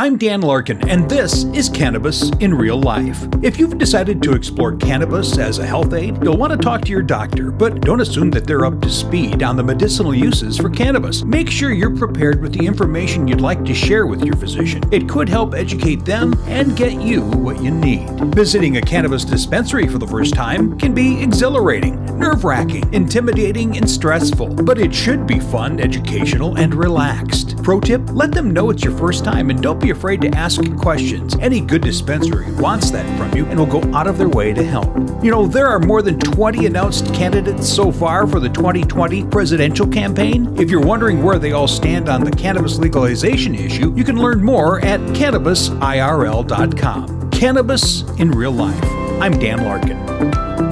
I'm Dan Larkin, and this is Cannabis in Real Life. If you've decided to explore cannabis as a health aid, you'll want to talk to your doctor, but don't assume that they're up to speed on the medicinal uses for cannabis. Make sure you're prepared with the information you'd like to share with your physician. It could help educate them and get you what you need. Visiting a cannabis dispensary for the first time can be exhilarating, nerve wracking, intimidating, and stressful, but it should be fun, educational, and relaxed. Pro tip let them know it's your first time and don't be afraid to ask questions. Any good dispensary wants that from you and will go out of their way to help. You know, there are more than 20 announced candidates so far for the 2020 presidential campaign. If you're wondering where they all stand on the cannabis legalization issue, you can learn more at cannabisirl.com. Cannabis in real life. I'm Dan Larkin.